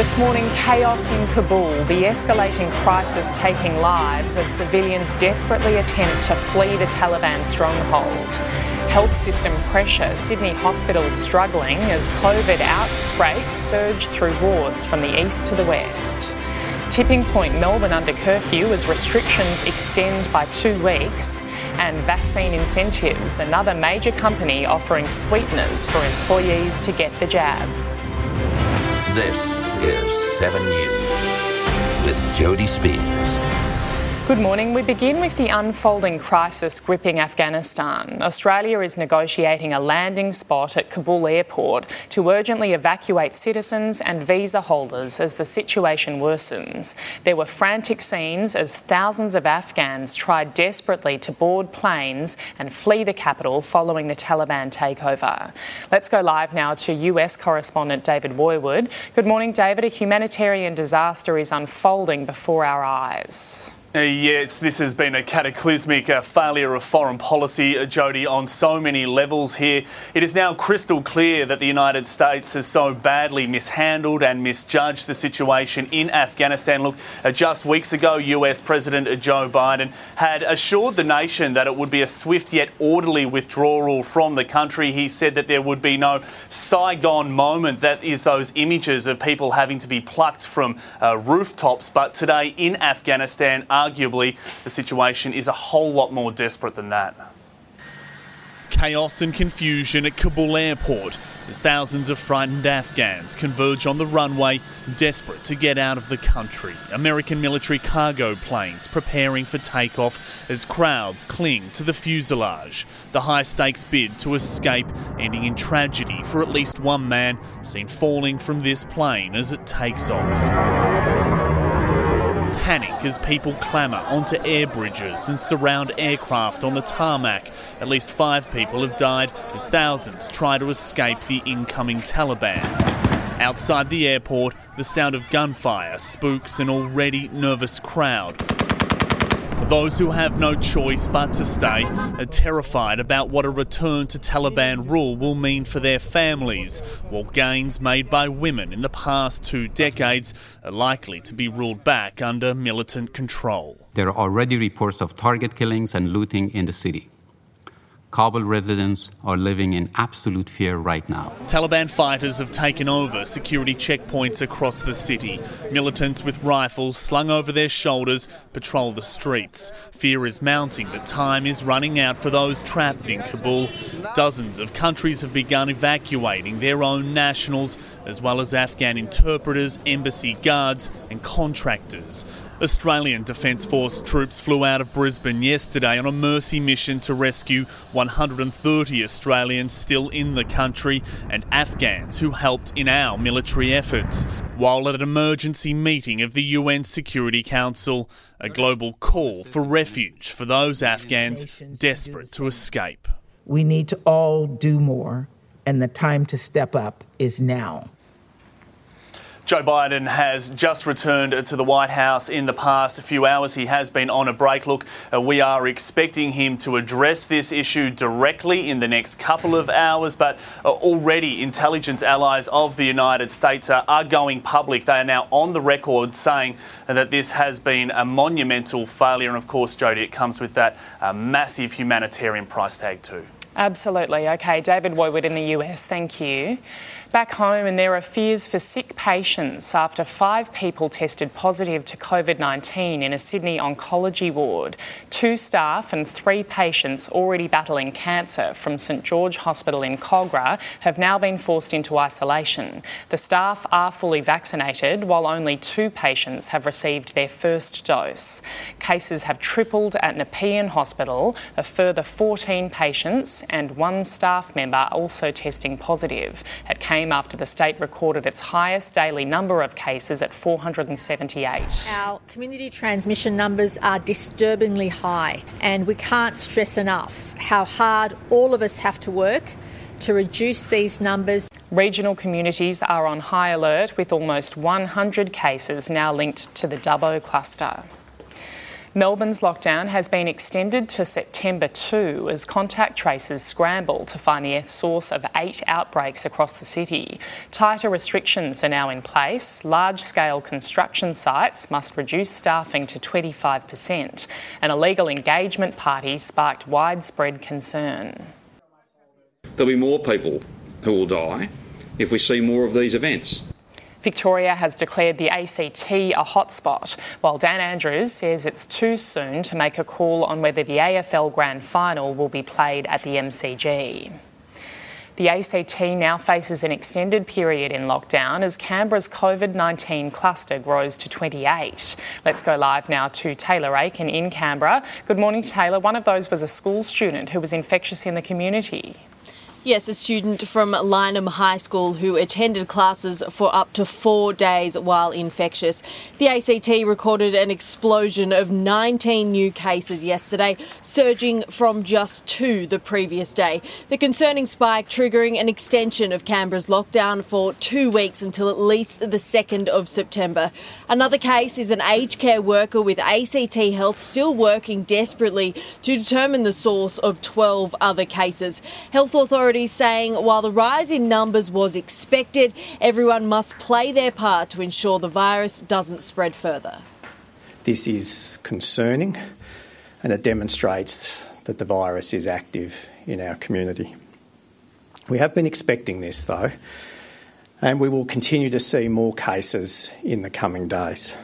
This morning, chaos in Kabul, the escalating crisis taking lives as civilians desperately attempt to flee the Taliban stronghold. Health system pressure, Sydney hospitals struggling as COVID outbreaks surge through wards from the east to the west. Tipping point Melbourne under curfew as restrictions extend by two weeks. And vaccine incentives, another major company offering sweeteners for employees to get the jab. This is 7 News with Jody Spears. Good morning. We begin with the unfolding crisis gripping Afghanistan. Australia is negotiating a landing spot at Kabul airport to urgently evacuate citizens and visa holders as the situation worsens. There were frantic scenes as thousands of Afghans tried desperately to board planes and flee the capital following the Taliban takeover. Let's go live now to US correspondent David Woiwod. Good morning, David. A humanitarian disaster is unfolding before our eyes. Uh, yes, this has been a cataclysmic uh, failure of foreign policy, uh, Jody, on so many levels here. It is now crystal clear that the United States has so badly mishandled and misjudged the situation in Afghanistan. Look, uh, just weeks ago, US President Joe Biden had assured the nation that it would be a swift yet orderly withdrawal from the country. He said that there would be no Saigon moment, that is, those images of people having to be plucked from uh, rooftops. But today in Afghanistan, arguably the situation is a whole lot more desperate than that. Chaos and confusion at Kabul airport as thousands of frightened Afghans converge on the runway, desperate to get out of the country. American military cargo planes preparing for takeoff as crowds cling to the fuselage. The high stakes bid to escape ending in tragedy for at least one man seen falling from this plane as it takes off panic as people clamour onto air bridges and surround aircraft on the tarmac. At least five people have died as thousands try to escape the incoming Taliban. Outside the airport, the sound of gunfire spooks an already nervous crowd. Those who have no choice but to stay are terrified about what a return to Taliban rule will mean for their families, while gains made by women in the past two decades are likely to be ruled back under militant control. There are already reports of target killings and looting in the city. Kabul residents are living in absolute fear right now. Taliban fighters have taken over security checkpoints across the city. Militants with rifles slung over their shoulders patrol the streets. Fear is mounting The time is running out for those trapped in Kabul. Dozens of countries have begun evacuating their own nationals, as well as Afghan interpreters, embassy guards, and contractors. Australian Defence Force troops flew out of Brisbane yesterday on a mercy mission to rescue 130 Australians still in the country and Afghans who helped in our military efforts. While at an emergency meeting of the UN Security Council, a global call for refuge for those Afghans desperate to escape. We need to all do more, and the time to step up is now. Joe Biden has just returned to the White House in the past few hours. He has been on a break. Look, uh, we are expecting him to address this issue directly in the next couple of hours, but uh, already intelligence allies of the United States uh, are going public. They are now on the record saying that this has been a monumental failure. And of course, Jody, it comes with that uh, massive humanitarian price tag, too. Absolutely. Okay, David Woiwod in the US, thank you. Back home, and there are fears for sick patients after five people tested positive to COVID 19 in a Sydney oncology ward. Two staff and three patients already battling cancer from St George Hospital in Kogarah have now been forced into isolation. The staff are fully vaccinated, while only two patients have received their first dose. Cases have tripled at Nepean Hospital, a further 14 patients and one staff member also testing positive. At came after the state recorded its highest daily number of cases at 478. Our community transmission numbers are disturbingly high, and we can't stress enough how hard all of us have to work to reduce these numbers. Regional communities are on high alert with almost 100 cases now linked to the Dubbo cluster. Melbourne's lockdown has been extended to September 2 as contact tracers scramble to find the source of eight outbreaks across the city. Tighter restrictions are now in place. Large scale construction sites must reduce staffing to 25%. An illegal engagement party sparked widespread concern. There'll be more people who will die if we see more of these events. Victoria has declared the ACT a hotspot, while Dan Andrews says it's too soon to make a call on whether the AFL Grand Final will be played at the MCG. The ACT now faces an extended period in lockdown as Canberra's COVID 19 cluster grows to 28. Let's go live now to Taylor Aiken in Canberra. Good morning, Taylor. One of those was a school student who was infectious in the community. Yes, a student from Lyneham High School who attended classes for up to four days while infectious. The ACT recorded an explosion of 19 new cases yesterday, surging from just two the previous day. The concerning spike triggering an extension of Canberra's lockdown for two weeks until at least the 2nd of September. Another case is an aged care worker with ACT Health still working desperately to determine the source of 12 other cases. Health authorities authorities saying while the rise in numbers was expected, everyone must play their part to ensure the virus doesn't spread further. This is concerning and it demonstrates that the virus is active in our community. We have been expecting this though, and we will continue to see more cases in the coming days.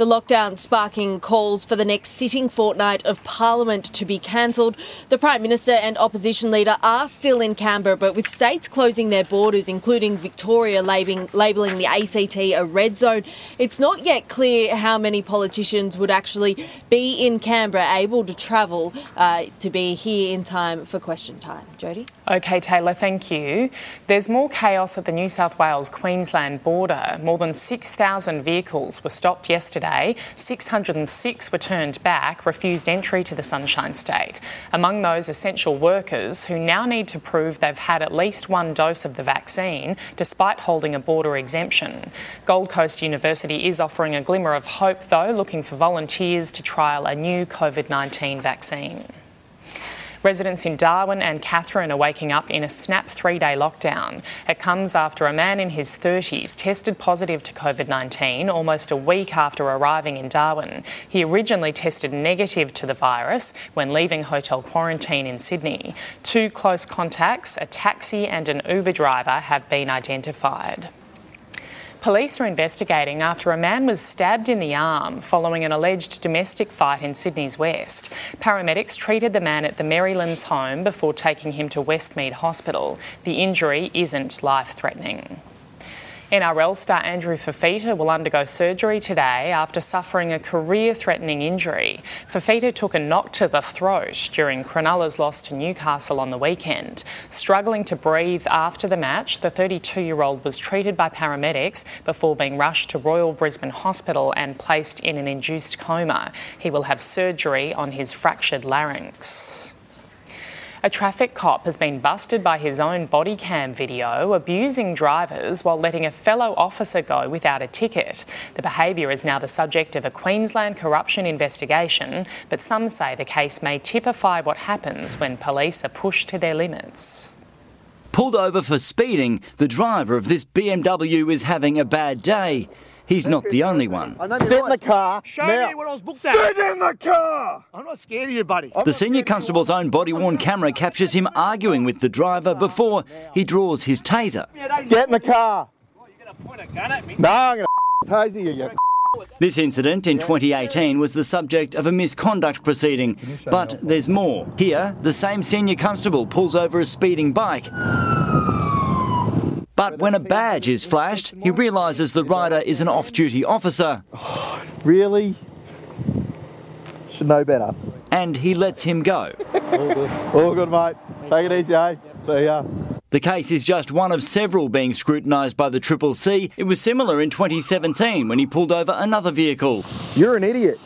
The lockdown sparking calls for the next sitting fortnight of Parliament to be cancelled. The Prime Minister and opposition leader are still in Canberra, but with states closing their borders, including Victoria labelling, labelling the ACT a red zone, it's not yet clear how many politicians would actually be in Canberra able to travel uh, to be here in time for question time. Jody? Okay, Taylor, thank you. There's more chaos at the New South Wales Queensland border. More than 6,000 vehicles were stopped yesterday 606 were turned back, refused entry to the Sunshine State. Among those, essential workers who now need to prove they've had at least one dose of the vaccine despite holding a border exemption. Gold Coast University is offering a glimmer of hope, though, looking for volunteers to trial a new COVID 19 vaccine. Residents in Darwin and Katherine are waking up in a snap three day lockdown. It comes after a man in his 30s tested positive to COVID 19 almost a week after arriving in Darwin. He originally tested negative to the virus when leaving hotel quarantine in Sydney. Two close contacts, a taxi and an Uber driver, have been identified. Police are investigating after a man was stabbed in the arm following an alleged domestic fight in Sydney's West. Paramedics treated the man at the Merrylands home before taking him to Westmead Hospital. The injury isn't life threatening. NRL star Andrew Fifita will undergo surgery today after suffering a career threatening injury. Fifita took a knock to the throat during Cronulla's loss to Newcastle on the weekend. Struggling to breathe after the match, the 32 year old was treated by paramedics before being rushed to Royal Brisbane Hospital and placed in an induced coma. He will have surgery on his fractured larynx. A traffic cop has been busted by his own body cam video abusing drivers while letting a fellow officer go without a ticket. The behaviour is now the subject of a Queensland corruption investigation, but some say the case may typify what happens when police are pushed to their limits. Pulled over for speeding, the driver of this BMW is having a bad day. He's not the only one. Sit in the car. Show now. me what I was booked at. Sit in the car. I'm not scared of you, buddy. The senior constable's own body worn camera captures him arguing with the driver before he draws his taser. Get in the car. Well, you're going to point a gun at me. No, I'm going to taser you. you This incident in 2018 was the subject of a misconduct proceeding, but there's more. Here, the same senior constable pulls over a speeding bike. But when a badge is flashed, he realises the rider is an off duty officer Really? Should know better. and he lets him go. All good. All good, mate. Take it easy, eh? See ya. The case is just one of several being scrutinised by the Triple C. It was similar in 2017 when he pulled over another vehicle. You're an idiot.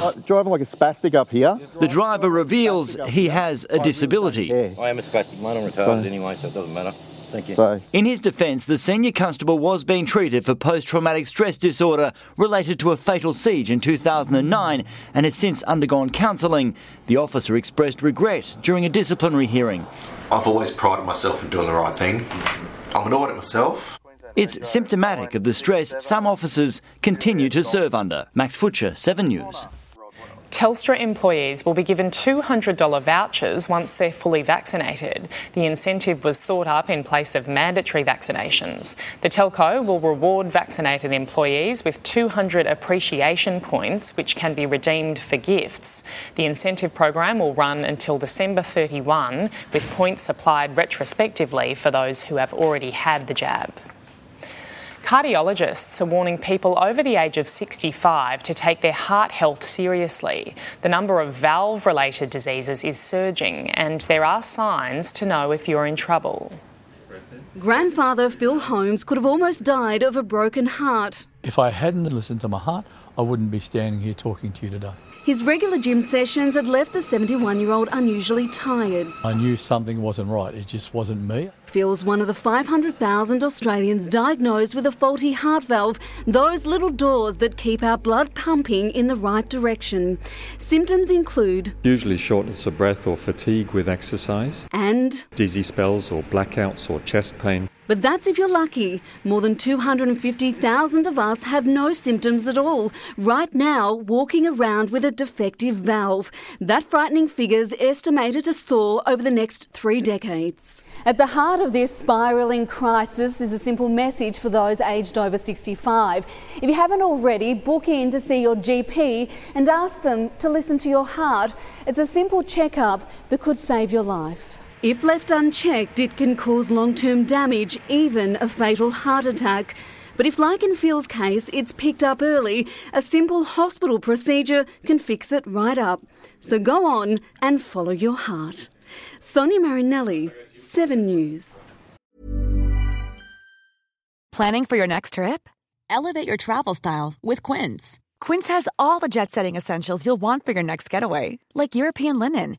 Uh, driving like a spastic up here. The driver reveals he has a disability. I am a spastic, mate. I'm retarded anyway, so it doesn't matter. Thank you. So, In his defence, the senior constable was being treated for post traumatic stress disorder related to a fatal siege in 2009 and has since undergone counselling. The officer expressed regret during a disciplinary hearing. I've always prided myself in doing the right thing. I'm an audit myself. It's symptomatic of the stress some officers continue to serve under. Max Futcher, 7 News. Telstra employees will be given $200 vouchers once they're fully vaccinated. The incentive was thought up in place of mandatory vaccinations. The telco will reward vaccinated employees with 200 appreciation points, which can be redeemed for gifts. The incentive program will run until December 31, with points applied retrospectively for those who have already had the jab. Cardiologists are warning people over the age of 65 to take their heart health seriously. The number of valve related diseases is surging, and there are signs to know if you're in trouble. Grandfather Phil Holmes could have almost died of a broken heart. If I hadn't listened to my heart, I wouldn't be standing here talking to you today. His regular gym sessions had left the 71 year old unusually tired. I knew something wasn't right, it just wasn't me. Phil's one of the 500,000 Australians diagnosed with a faulty heart valve, those little doors that keep our blood pumping in the right direction. Symptoms include Usually shortness of breath or fatigue with exercise, and, dizzy spells or blackouts or chest pain. But that's if you're lucky. More than 250,000 of us have no symptoms at all, right now walking around with a defective valve. That frightening figure's estimated to soar over the next three decades. At the heart of this spiralling crisis is a simple message for those aged over 65. If you haven't already, book in to see your GP and ask them to listen to your heart. It's a simple checkup that could save your life. If left unchecked, it can cause long term damage, even a fatal heart attack. But if, like in Phil's case, it's picked up early, a simple hospital procedure can fix it right up. So go on and follow your heart. Sonia Marinelli, 7 News. Planning for your next trip? Elevate your travel style with Quince. Quince has all the jet setting essentials you'll want for your next getaway, like European linen,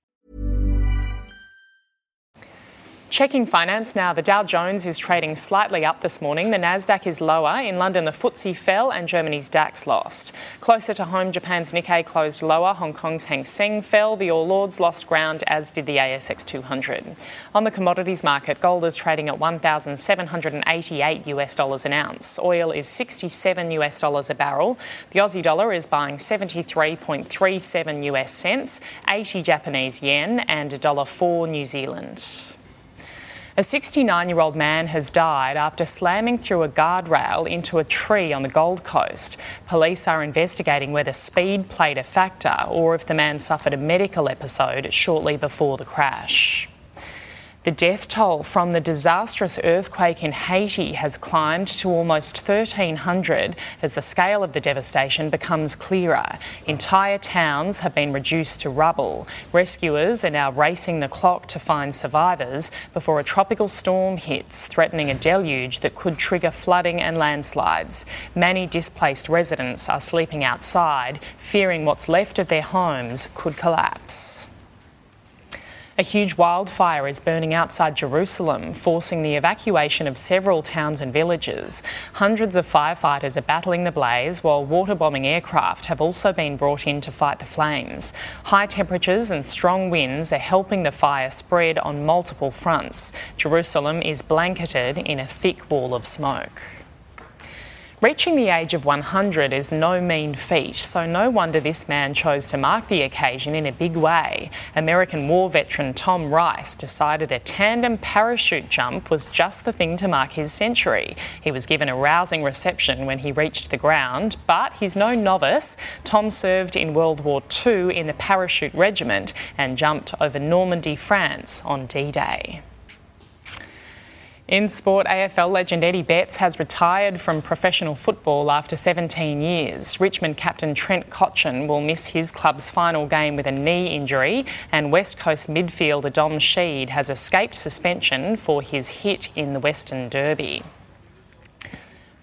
Checking finance now, the Dow Jones is trading slightly up this morning. The Nasdaq is lower. In London, the FTSE fell and Germany's DAX lost. Closer to home, Japan's Nikkei closed lower. Hong Kong's Hang Seng fell. The All Ords lost ground, as did the ASX 200. On the commodities market, gold is trading at 1,788 US dollars an ounce. Oil is 67 US dollars a barrel. The Aussie dollar is buying 73.37 US cents, 80 Japanese yen, and $1.04 New Zealand. A 69 year old man has died after slamming through a guardrail into a tree on the Gold Coast. Police are investigating whether speed played a factor or if the man suffered a medical episode shortly before the crash. The death toll from the disastrous earthquake in Haiti has climbed to almost 1,300 as the scale of the devastation becomes clearer. Entire towns have been reduced to rubble. Rescuers are now racing the clock to find survivors before a tropical storm hits, threatening a deluge that could trigger flooding and landslides. Many displaced residents are sleeping outside, fearing what's left of their homes could collapse. A huge wildfire is burning outside Jerusalem, forcing the evacuation of several towns and villages. Hundreds of firefighters are battling the blaze, while water bombing aircraft have also been brought in to fight the flames. High temperatures and strong winds are helping the fire spread on multiple fronts. Jerusalem is blanketed in a thick wall of smoke. Reaching the age of 100 is no mean feat, so no wonder this man chose to mark the occasion in a big way. American war veteran Tom Rice decided a tandem parachute jump was just the thing to mark his century. He was given a rousing reception when he reached the ground, but he's no novice. Tom served in World War II in the Parachute Regiment and jumped over Normandy, France on D Day. In sport, AFL legend Eddie Betts has retired from professional football after 17 years. Richmond captain Trent Cotchin will miss his club's final game with a knee injury, and West Coast midfielder Dom Sheed has escaped suspension for his hit in the Western Derby.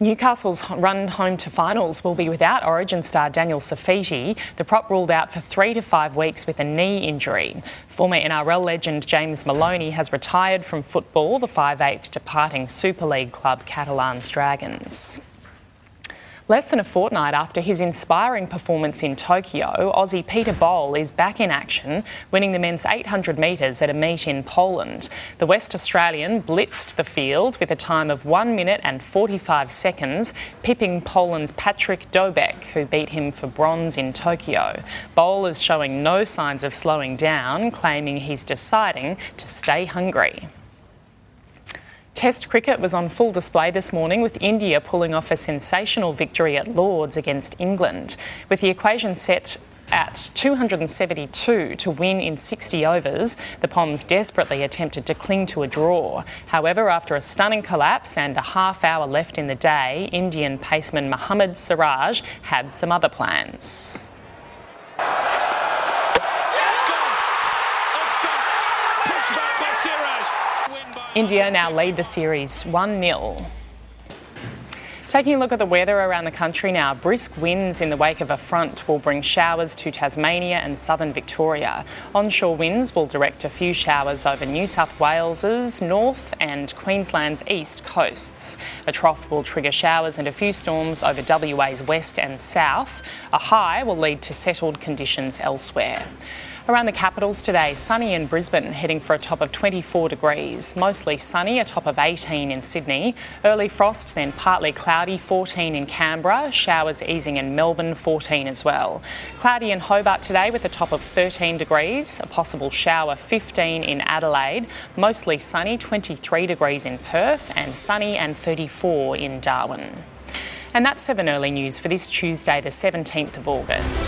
Newcastle's run home to finals will be without Origin star Daniel Saifiti. The prop ruled out for three to five weeks with a knee injury. Former NRL legend James Maloney has retired from football, the 5'8 departing Super League club Catalans Dragons. Less than a fortnight after his inspiring performance in Tokyo, Aussie Peter Bol is back in action, winning the men's 800 metres at a meet in Poland. The West Australian blitzed the field with a time of 1 minute and 45 seconds, pipping Poland's Patrick Dobek, who beat him for bronze in Tokyo. Bol is showing no signs of slowing down, claiming he's deciding to stay hungry. Test cricket was on full display this morning with India pulling off a sensational victory at Lords against England. With the equation set at 272 to win in 60 overs, the Poms desperately attempted to cling to a draw. However, after a stunning collapse and a half hour left in the day, Indian paceman Mohammad Siraj had some other plans. India now lead the series 1 0. Taking a look at the weather around the country now, brisk winds in the wake of a front will bring showers to Tasmania and southern Victoria. Onshore winds will direct a few showers over New South Wales's north and Queensland's east coasts. A trough will trigger showers and a few storms over WA's west and south. A high will lead to settled conditions elsewhere. Around the capitals today, sunny in Brisbane, heading for a top of 24 degrees. Mostly sunny, a top of 18 in Sydney. Early frost, then partly cloudy, 14 in Canberra. Showers easing in Melbourne, 14 as well. Cloudy in Hobart today with a top of 13 degrees. A possible shower, 15 in Adelaide. Mostly sunny, 23 degrees in Perth. And sunny and 34 in Darwin. And that's 7 Early News for this Tuesday, the 17th of August.